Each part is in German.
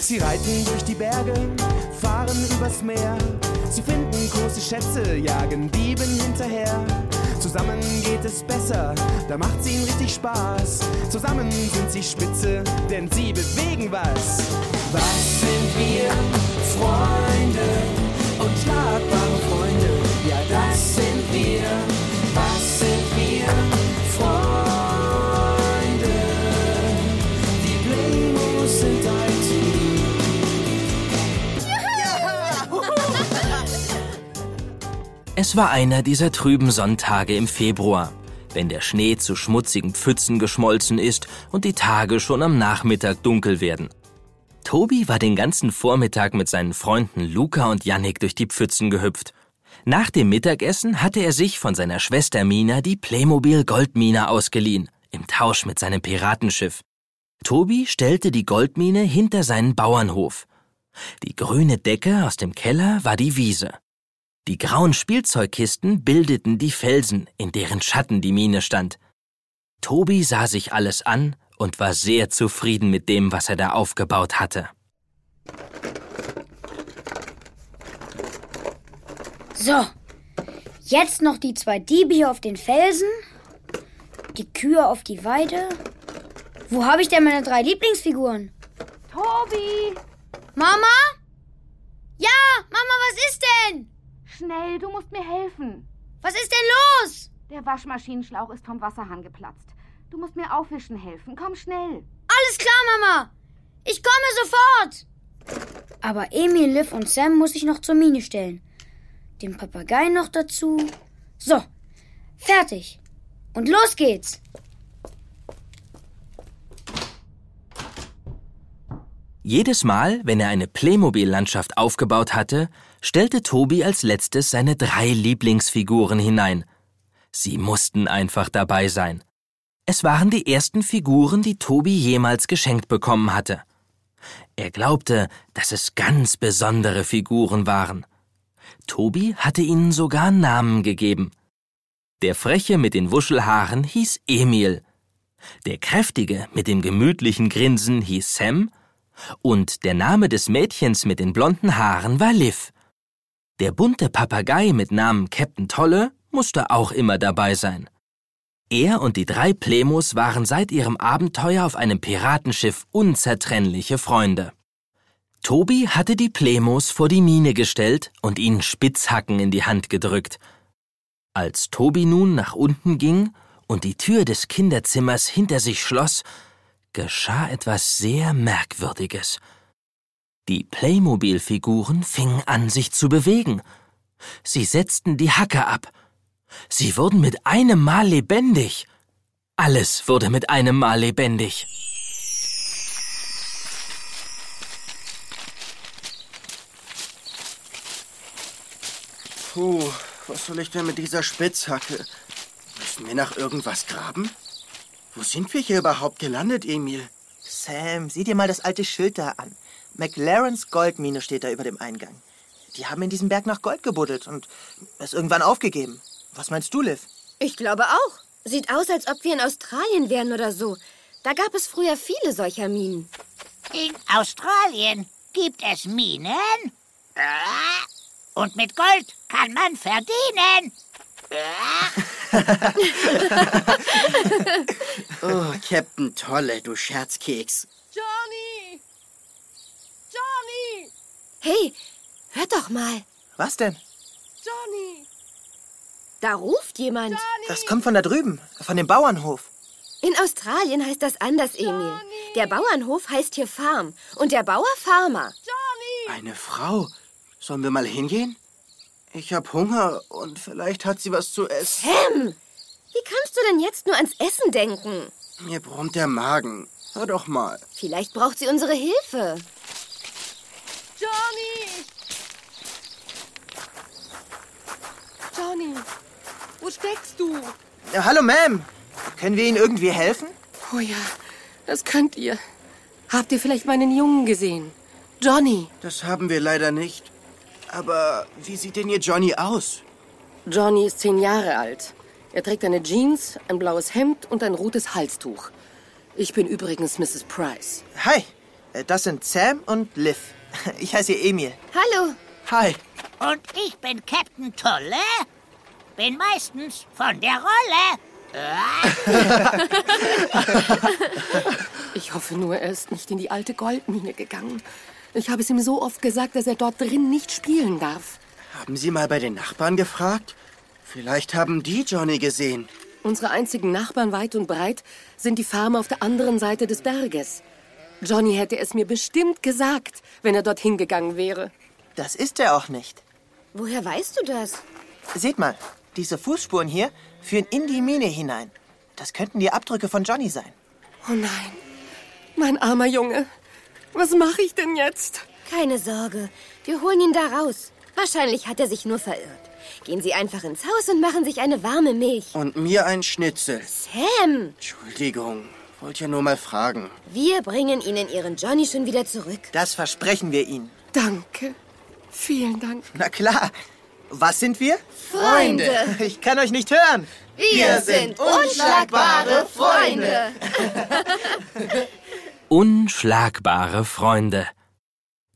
Sie reiten durch die Berge, fahren übers Meer. Sie finden große Schätze, jagen Dieben hinterher. Zusammen geht es besser, da macht's ihnen richtig Spaß. Zusammen sind sie spitze, denn sie bewegen was. Was sind wir? Freunde, unschlagbare Freunde. Es war einer dieser trüben Sonntage im Februar, wenn der Schnee zu schmutzigen Pfützen geschmolzen ist und die Tage schon am Nachmittag dunkel werden. Tobi war den ganzen Vormittag mit seinen Freunden Luca und Yannick durch die Pfützen gehüpft. Nach dem Mittagessen hatte er sich von seiner Schwester Mina die Playmobil Goldmine ausgeliehen, im Tausch mit seinem Piratenschiff. Tobi stellte die Goldmine hinter seinen Bauernhof. Die grüne Decke aus dem Keller war die Wiese. Die grauen Spielzeugkisten bildeten die Felsen, in deren Schatten die Mine stand. Tobi sah sich alles an und war sehr zufrieden mit dem, was er da aufgebaut hatte. So, jetzt noch die zwei Diebe hier auf den Felsen, die Kühe auf die Weide. Wo habe ich denn meine drei Lieblingsfiguren? Tobi! Mama? Ja, Mama, was ist denn? Schnell, du musst mir helfen. Was ist denn los? Der Waschmaschinenschlauch ist vom Wasserhahn geplatzt. Du musst mir aufwischen helfen. Komm schnell. Alles klar, Mama. Ich komme sofort. Aber Emil, Liv und Sam muss ich noch zur Mine stellen. Den Papagei noch dazu. So, fertig. Und los geht's. Jedes Mal, wenn er eine Playmobil-Landschaft aufgebaut hatte, stellte Tobi als letztes seine drei Lieblingsfiguren hinein. Sie mussten einfach dabei sein. Es waren die ersten Figuren, die Tobi jemals geschenkt bekommen hatte. Er glaubte, dass es ganz besondere Figuren waren. Tobi hatte ihnen sogar Namen gegeben. Der Freche mit den Wuschelhaaren hieß Emil. Der Kräftige mit dem gemütlichen Grinsen hieß Sam und der Name des Mädchens mit den blonden Haaren war Liv. Der bunte Papagei mit Namen Captain Tolle musste auch immer dabei sein. Er und die drei Plemos waren seit ihrem Abenteuer auf einem Piratenschiff unzertrennliche Freunde. Tobi hatte die Plemos vor die Mine gestellt und ihnen Spitzhacken in die Hand gedrückt. Als Tobi nun nach unten ging und die Tür des Kinderzimmers hinter sich schloss, geschah etwas sehr Merkwürdiges. Die Playmobil-Figuren fingen an, sich zu bewegen. Sie setzten die Hacke ab. Sie wurden mit einem Mal lebendig. Alles wurde mit einem Mal lebendig. Puh, was soll ich denn mit dieser Spitzhacke? Müssen wir nach irgendwas graben? Wo sind wir hier überhaupt gelandet, Emil? Sam, sieh dir mal das alte Schild da an. McLarens Goldmine steht da über dem Eingang. Die haben in diesem Berg nach Gold gebuddelt und es irgendwann aufgegeben. Was meinst du, Liv? Ich glaube auch. Sieht aus, als ob wir in Australien wären oder so. Da gab es früher viele solcher Minen. In Australien gibt es Minen? Und mit Gold kann man verdienen. Oh, Captain Tolle, du Scherzkeks. Johnny! Johnny! Hey, hört doch mal. Was denn? Johnny! Da ruft jemand. Das kommt von da drüben, von dem Bauernhof. In Australien heißt das anders, Emil. Der Bauernhof heißt hier Farm und der Bauer Farmer. Eine Frau. Sollen wir mal hingehen? Ich hab Hunger und vielleicht hat sie was zu essen. Sam! Wie kannst du denn jetzt nur ans Essen denken? Mir brummt der Magen. Hör doch mal. Vielleicht braucht sie unsere Hilfe. Johnny! Johnny, wo steckst du? Ja, hallo, Ma'am. Können wir Ihnen irgendwie helfen? Oh ja, das könnt ihr. Habt ihr vielleicht meinen Jungen gesehen? Johnny. Das haben wir leider nicht. Aber wie sieht denn Ihr Johnny aus? Johnny ist zehn Jahre alt. Er trägt eine Jeans, ein blaues Hemd und ein rotes Halstuch. Ich bin übrigens Mrs. Price. Hi, Äh, Das sind Sam und Liv. Ich heiße Emil. Hallo. Hi. Und ich bin Captain Tolle. Bin meistens von der Rolle. Ich hoffe nur, er ist nicht in die alte Goldmine gegangen. Ich habe es ihm so oft gesagt, dass er dort drin nicht spielen darf. Haben Sie mal bei den Nachbarn gefragt? Vielleicht haben die Johnny gesehen. Unsere einzigen Nachbarn weit und breit sind die Farmer auf der anderen Seite des Berges. Johnny hätte es mir bestimmt gesagt, wenn er dorthin gegangen wäre. Das ist er auch nicht. Woher weißt du das? Seht mal, diese Fußspuren hier führen in die Mine hinein. Das könnten die Abdrücke von Johnny sein. Oh nein, mein armer Junge. Was mache ich denn jetzt? Keine Sorge, wir holen ihn da raus. Wahrscheinlich hat er sich nur verirrt. Gehen Sie einfach ins Haus und machen sich eine warme Milch. Und mir ein Schnitzel. Sam, Entschuldigung, wollte ja nur mal fragen. wir bringen Ihnen Ihren Johnny schon wieder zurück. Das versprechen wir Ihnen. Danke. Vielen Dank. Na klar. Was sind wir? Freunde. Ich kann euch nicht hören. Wir sind unschlagbare Freunde. Unschlagbare Freunde.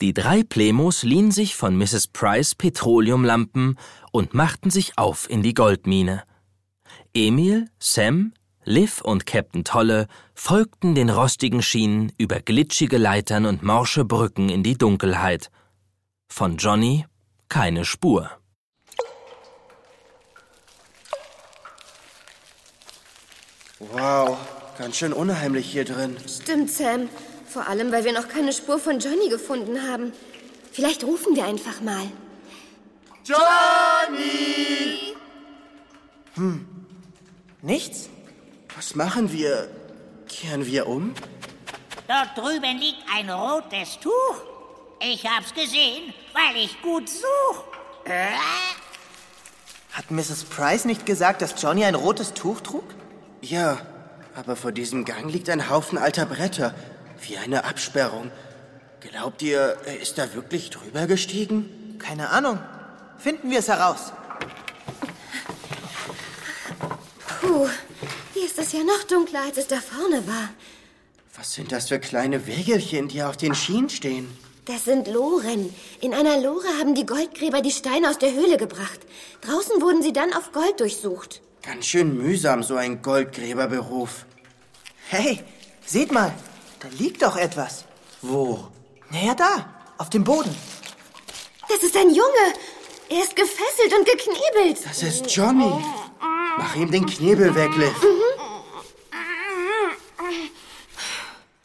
Die drei Plemos liehen sich von Mrs. Price Petroleumlampen und machten sich auf in die Goldmine. Emil, Sam, Liv und Captain Tolle folgten den rostigen Schienen über glitschige Leitern und morsche Brücken in die Dunkelheit. Von Johnny keine Spur. Wow, ganz schön unheimlich hier drin. Stimmt, Sam. Vor allem, weil wir noch keine Spur von Johnny gefunden haben. Vielleicht rufen wir einfach mal. Nichts? Was machen wir? Kehren wir um? Dort drüben liegt ein rotes Tuch. Ich hab's gesehen, weil ich gut such. Äh? Hat Mrs. Price nicht gesagt, dass Johnny ein rotes Tuch trug? Ja, aber vor diesem Gang liegt ein Haufen alter Bretter. Wie eine Absperrung. Glaubt ihr, er ist da wirklich drüber gestiegen? Keine Ahnung. Finden wir es heraus. Puh, hier ist es ja noch dunkler, als es da vorne war. Was sind das für kleine Wägelchen, die auf den Schienen stehen? Das sind Loren. In einer Lore haben die Goldgräber die Steine aus der Höhle gebracht. Draußen wurden sie dann auf Gold durchsucht. Ganz schön mühsam, so ein Goldgräberberuf. Hey, seht mal. Da liegt doch etwas. Wo? Naja, da. Auf dem Boden. Das ist ein Junge. Er ist gefesselt und geknebelt. Das ist Johnny. Mach ihm den Knebel weg, Liv.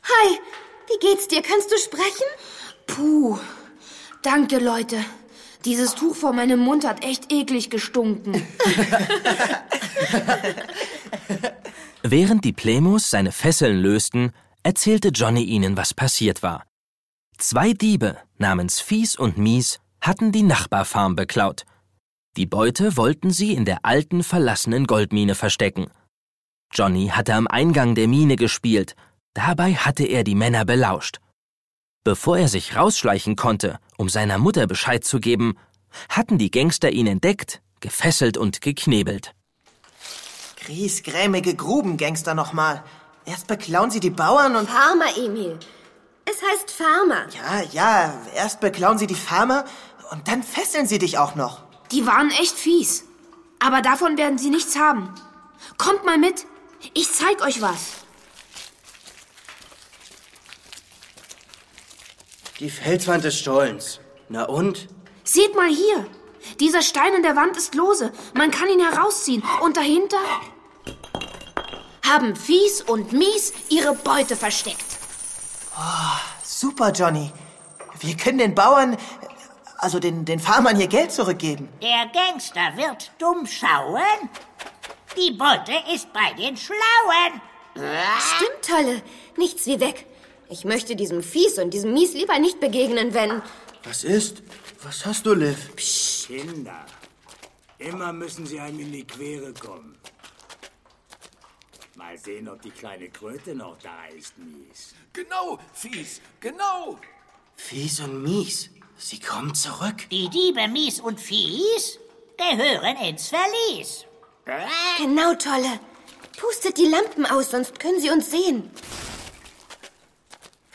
Hi, wie geht's dir? Kannst du sprechen? Puh. Danke, Leute. Dieses Tuch vor meinem Mund hat echt eklig gestunken. Während die Plemos seine Fesseln lösten, erzählte Johnny ihnen, was passiert war. Zwei Diebe namens Fies und Mies hatten die Nachbarfarm beklaut. Die Beute wollten sie in der alten verlassenen Goldmine verstecken. Johnny hatte am Eingang der Mine gespielt, dabei hatte er die Männer belauscht. Bevor er sich rausschleichen konnte, um seiner Mutter Bescheid zu geben, hatten die Gangster ihn entdeckt, gefesselt und geknebelt. Griesgrämige Grubengangster nochmal. Erst beklauen sie die Bauern und... Farmer, Emil. Es heißt Farmer. Ja, ja, erst beklauen sie die Farmer und dann fesseln sie dich auch noch. Die waren echt fies. Aber davon werden sie nichts haben. Kommt mal mit. Ich zeig euch was. Die Felswand des Stollens. Na und? Seht mal hier. Dieser Stein in der Wand ist lose. Man kann ihn herausziehen. Und dahinter haben Fies und Mies ihre Beute versteckt. Super, Johnny. Wir können den Bauern, also den, den Farmern hier Geld zurückgeben. Der Gangster wird dumm schauen. Die Beute ist bei den Schlauen. Stimmt, Tolle. Nichts wie weg. Ich möchte diesem Fies und diesem Mies lieber nicht begegnen, wenn... Was ist? Was hast du, Liv? Kinder, immer müssen sie einem in die Quere kommen. Mal sehen, ob die kleine Kröte noch da ist, Mies. Genau, Fies, genau. Fies und mies. Sie kommen zurück. Die Diebe Mies und Fies gehören ins Verlies. Genau, Tolle. Pustet die Lampen aus, sonst können sie uns sehen.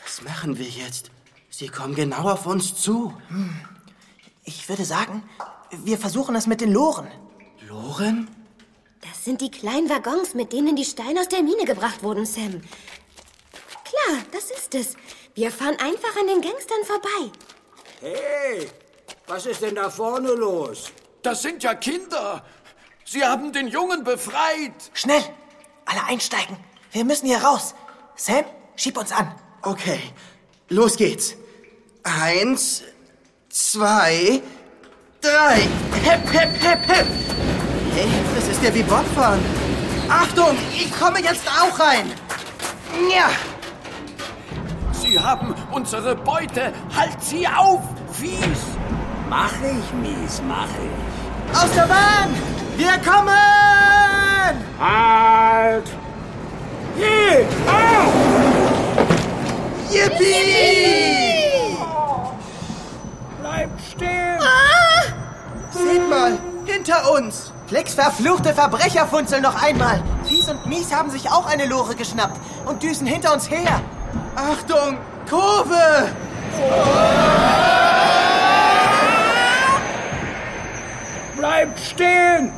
Was Was machen wir jetzt? Sie kommen genau auf uns zu. Hm. Ich würde sagen, wir versuchen es mit den Loren. Loren? Das sind die kleinen Waggons, mit denen die Steine aus der Mine gebracht wurden, Sam. Klar, das ist es. Wir fahren einfach an den Gangstern vorbei. Hey, was ist denn da vorne los? Das sind ja Kinder. Sie haben den Jungen befreit. Schnell! Alle einsteigen. Wir müssen hier raus. Sam, schieb uns an. Okay, los geht's. Eins, zwei, drei. Hep, hep, hep, hep. Hey, das ist ja wie Bobfahren. Achtung, ich komme jetzt auch rein. Ja. Sie haben unsere Beute. Halt sie auf, Fies. Mach ich, Mies, mach ich. Aus der Bahn! Wir kommen! Halt! Hier! Auf! Yippie! Uns. Flecks verfluchte Verbrecher funzeln noch einmal. Fies und Mies haben sich auch eine Lore geschnappt und düsen hinter uns her. Achtung, Kurve! Bleibt stehen!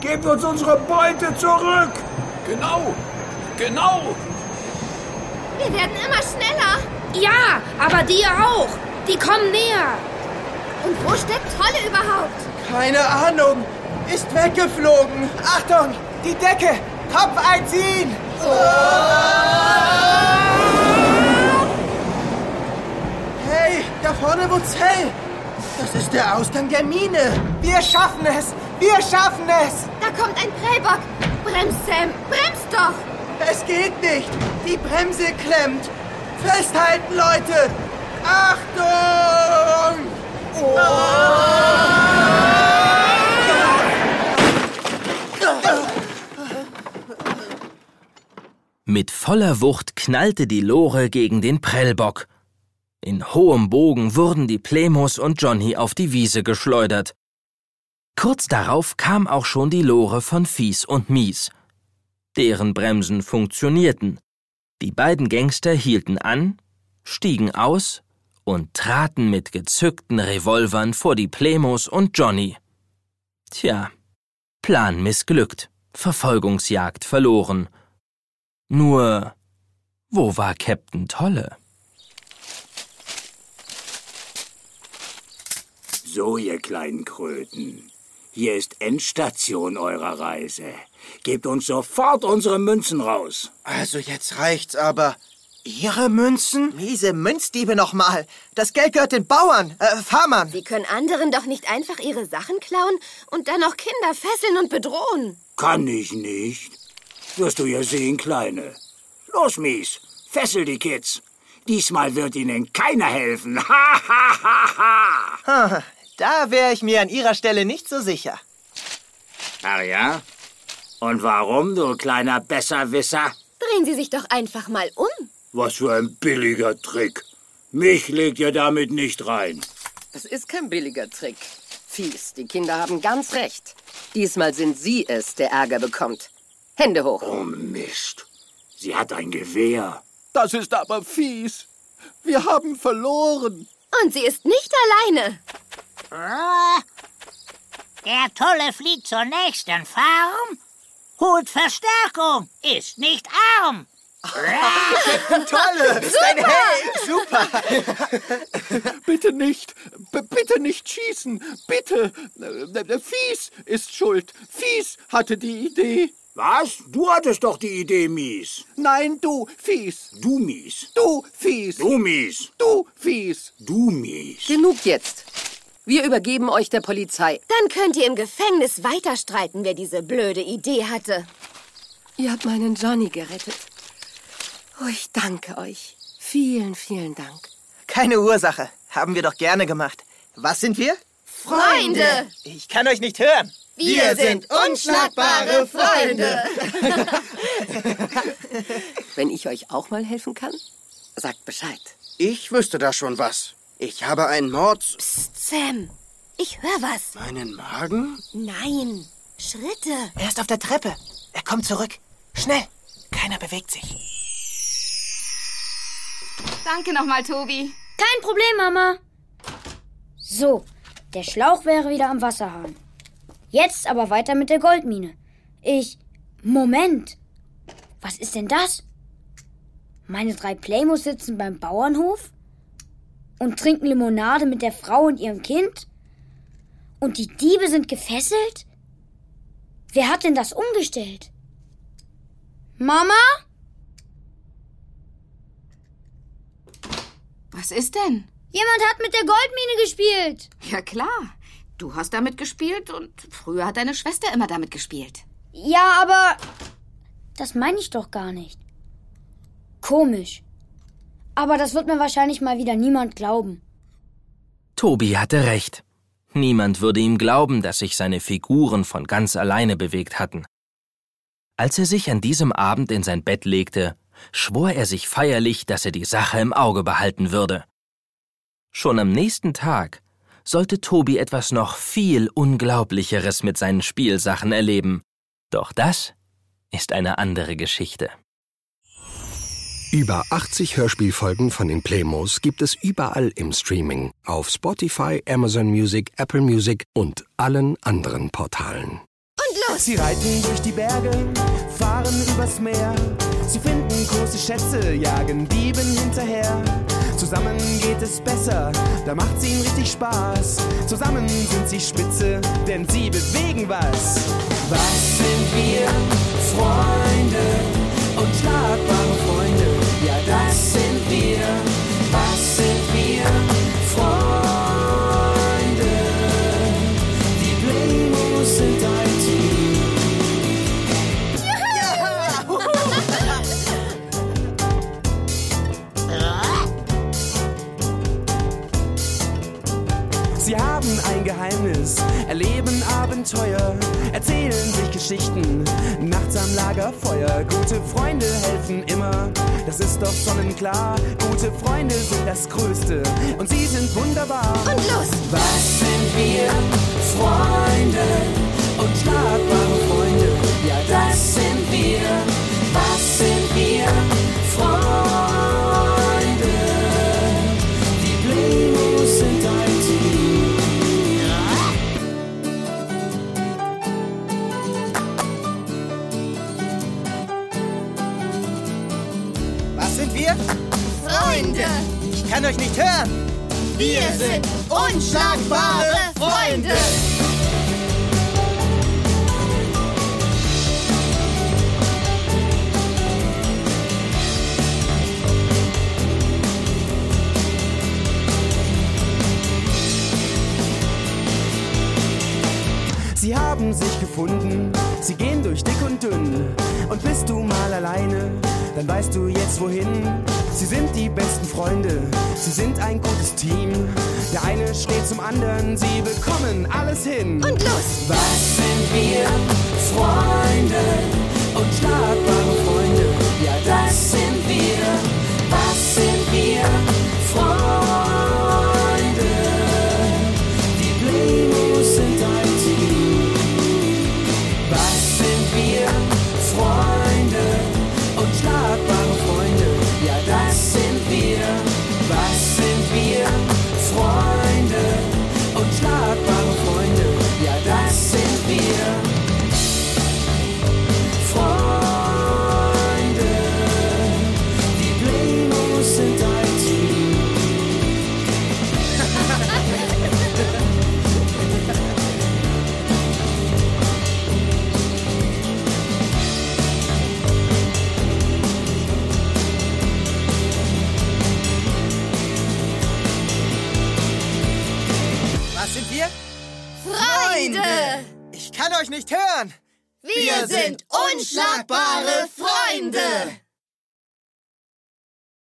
Gebt uns unsere Beute zurück! Genau, genau. Wir werden immer schneller. Ja, aber die auch. Die kommen näher. Und wo steckt Tolle überhaupt? Keine Ahnung. Ist weggeflogen. Achtung, die Decke! Kopf einziehen! Hey, da vorne wo's hell. Das ist der Ausgang der Mine. Wir schaffen es! Wir schaffen es! Da kommt ein Prellbock. Brems, Sam. Brems doch. Es geht nicht. Die Bremse klemmt. Festhalten, Leute. Achtung! Mit voller Wucht knallte die Lore gegen den Prellbock. In hohem Bogen wurden die Plemos und Johnny auf die Wiese geschleudert. Kurz darauf kam auch schon die Lore von Fies und Mies. Deren Bremsen funktionierten. Die beiden Gangster hielten an, stiegen aus und traten mit gezückten Revolvern vor die Plemos und Johnny. Tja, Plan missglückt, Verfolgungsjagd verloren. Nur, wo war Captain Tolle? So, ihr kleinen Kröten. Hier ist Endstation eurer Reise. Gebt uns sofort unsere Münzen raus. Also jetzt reicht's aber. Ihre Münzen? Miese Münzdiebe nochmal. Das Geld gehört den Bauern, äh, Farmern. Sie können anderen doch nicht einfach ihre Sachen klauen und dann noch Kinder fesseln und bedrohen. Kann ich nicht. Wirst du ja sehen, Kleine. Los, Mies, fessel die Kids. Diesmal wird ihnen keiner helfen. Ha, ha, ha, ha. Ha, Da wäre ich mir an Ihrer Stelle nicht so sicher. Ach ja? Und warum, du kleiner Besserwisser? Drehen Sie sich doch einfach mal um. Was für ein billiger Trick. Mich legt ihr damit nicht rein. Es ist kein billiger Trick. Fies, die Kinder haben ganz recht. Diesmal sind Sie es, der Ärger bekommt. Hände hoch. Oh Mist. Sie hat ein Gewehr. Das ist aber fies. Wir haben verloren. Und sie ist nicht alleine. Ah, Der Tolle fliegt zur nächsten Farm. Holt Verstärkung, ist nicht arm. Tolle! Bist ein Held! Super! Bitte nicht, b bitte nicht schießen. Bitte. Äh, Fies ist schuld. Fies hatte die Idee. Was? Du hattest doch die Idee, Mies. Nein, du, Fies. Du, Mies. Du, Fies. Du, Mies. Du, Fies. Du, Mies. Genug jetzt. Wir übergeben euch der Polizei. Dann könnt ihr im Gefängnis weiter streiten, wer diese blöde Idee hatte. Ihr habt meinen Johnny gerettet. Oh, ich danke euch. Vielen, vielen Dank. Keine Ursache. Haben wir doch gerne gemacht. Was sind wir? Freunde! Ich kann euch nicht hören. Wir sind unschlagbare Freunde. Wenn ich euch auch mal helfen kann, sagt Bescheid. Ich wüsste da schon was. Ich habe einen Mord. Psst, Sam, ich höre was. Meinen Magen? Nein, Schritte. Er ist auf der Treppe. Er kommt zurück. Schnell. Keiner bewegt sich. Danke nochmal, Tobi. Kein Problem, Mama. So, der Schlauch wäre wieder am Wasserhahn. Jetzt aber weiter mit der Goldmine. Ich. Moment. Was ist denn das? Meine drei Playmos sitzen beim Bauernhof und trinken Limonade mit der Frau und ihrem Kind? Und die Diebe sind gefesselt? Wer hat denn das umgestellt? Mama? Was ist denn? Jemand hat mit der Goldmine gespielt. Ja klar. Du hast damit gespielt und früher hat deine Schwester immer damit gespielt. Ja, aber das meine ich doch gar nicht. Komisch. Aber das wird mir wahrscheinlich mal wieder niemand glauben. Tobi hatte recht. Niemand würde ihm glauben, dass sich seine Figuren von ganz alleine bewegt hatten. Als er sich an diesem Abend in sein Bett legte, schwor er sich feierlich, dass er die Sache im Auge behalten würde. Schon am nächsten Tag sollte Tobi etwas noch viel Unglaublicheres mit seinen Spielsachen erleben. Doch das ist eine andere Geschichte. Über 80 Hörspielfolgen von den Playmos gibt es überall im Streaming, auf Spotify, Amazon Music, Apple Music und allen anderen Portalen. Und los! Sie reiten durch die Berge, fahren übers Meer. Sie finden große Schätze, jagen Dieben hinterher. Zusammen geht es besser, da macht's ihnen richtig Spaß. Zusammen sind sie spitze, denn sie bewegen was. Was sind wir? Freunde und schlagbare Freunde. Ja, das sind wir. Sie haben ein Geheimnis, erleben Abenteuer, erzählen sich Geschichten, nachts am Lagerfeuer. Gute Freunde helfen immer, das ist doch sonnenklar. Gute Freunde sind das Größte und sie sind wunderbar. Und los! Was sind wir? Freunde und schlagbare Freunde. Sind wir? Freunde! Ich kann euch nicht hören. Wir sind unschlagbare Freunde! Sie haben sich gefunden, sie gehen durch dick und dünn. Und bist du mal alleine, dann weißt du jetzt wohin. Sie sind die besten Freunde, sie sind ein gutes Team. Der eine steht zum anderen, sie bekommen alles hin. Und los! Was sind wir? Freunde und schlagbare Freunde. Ja, das sind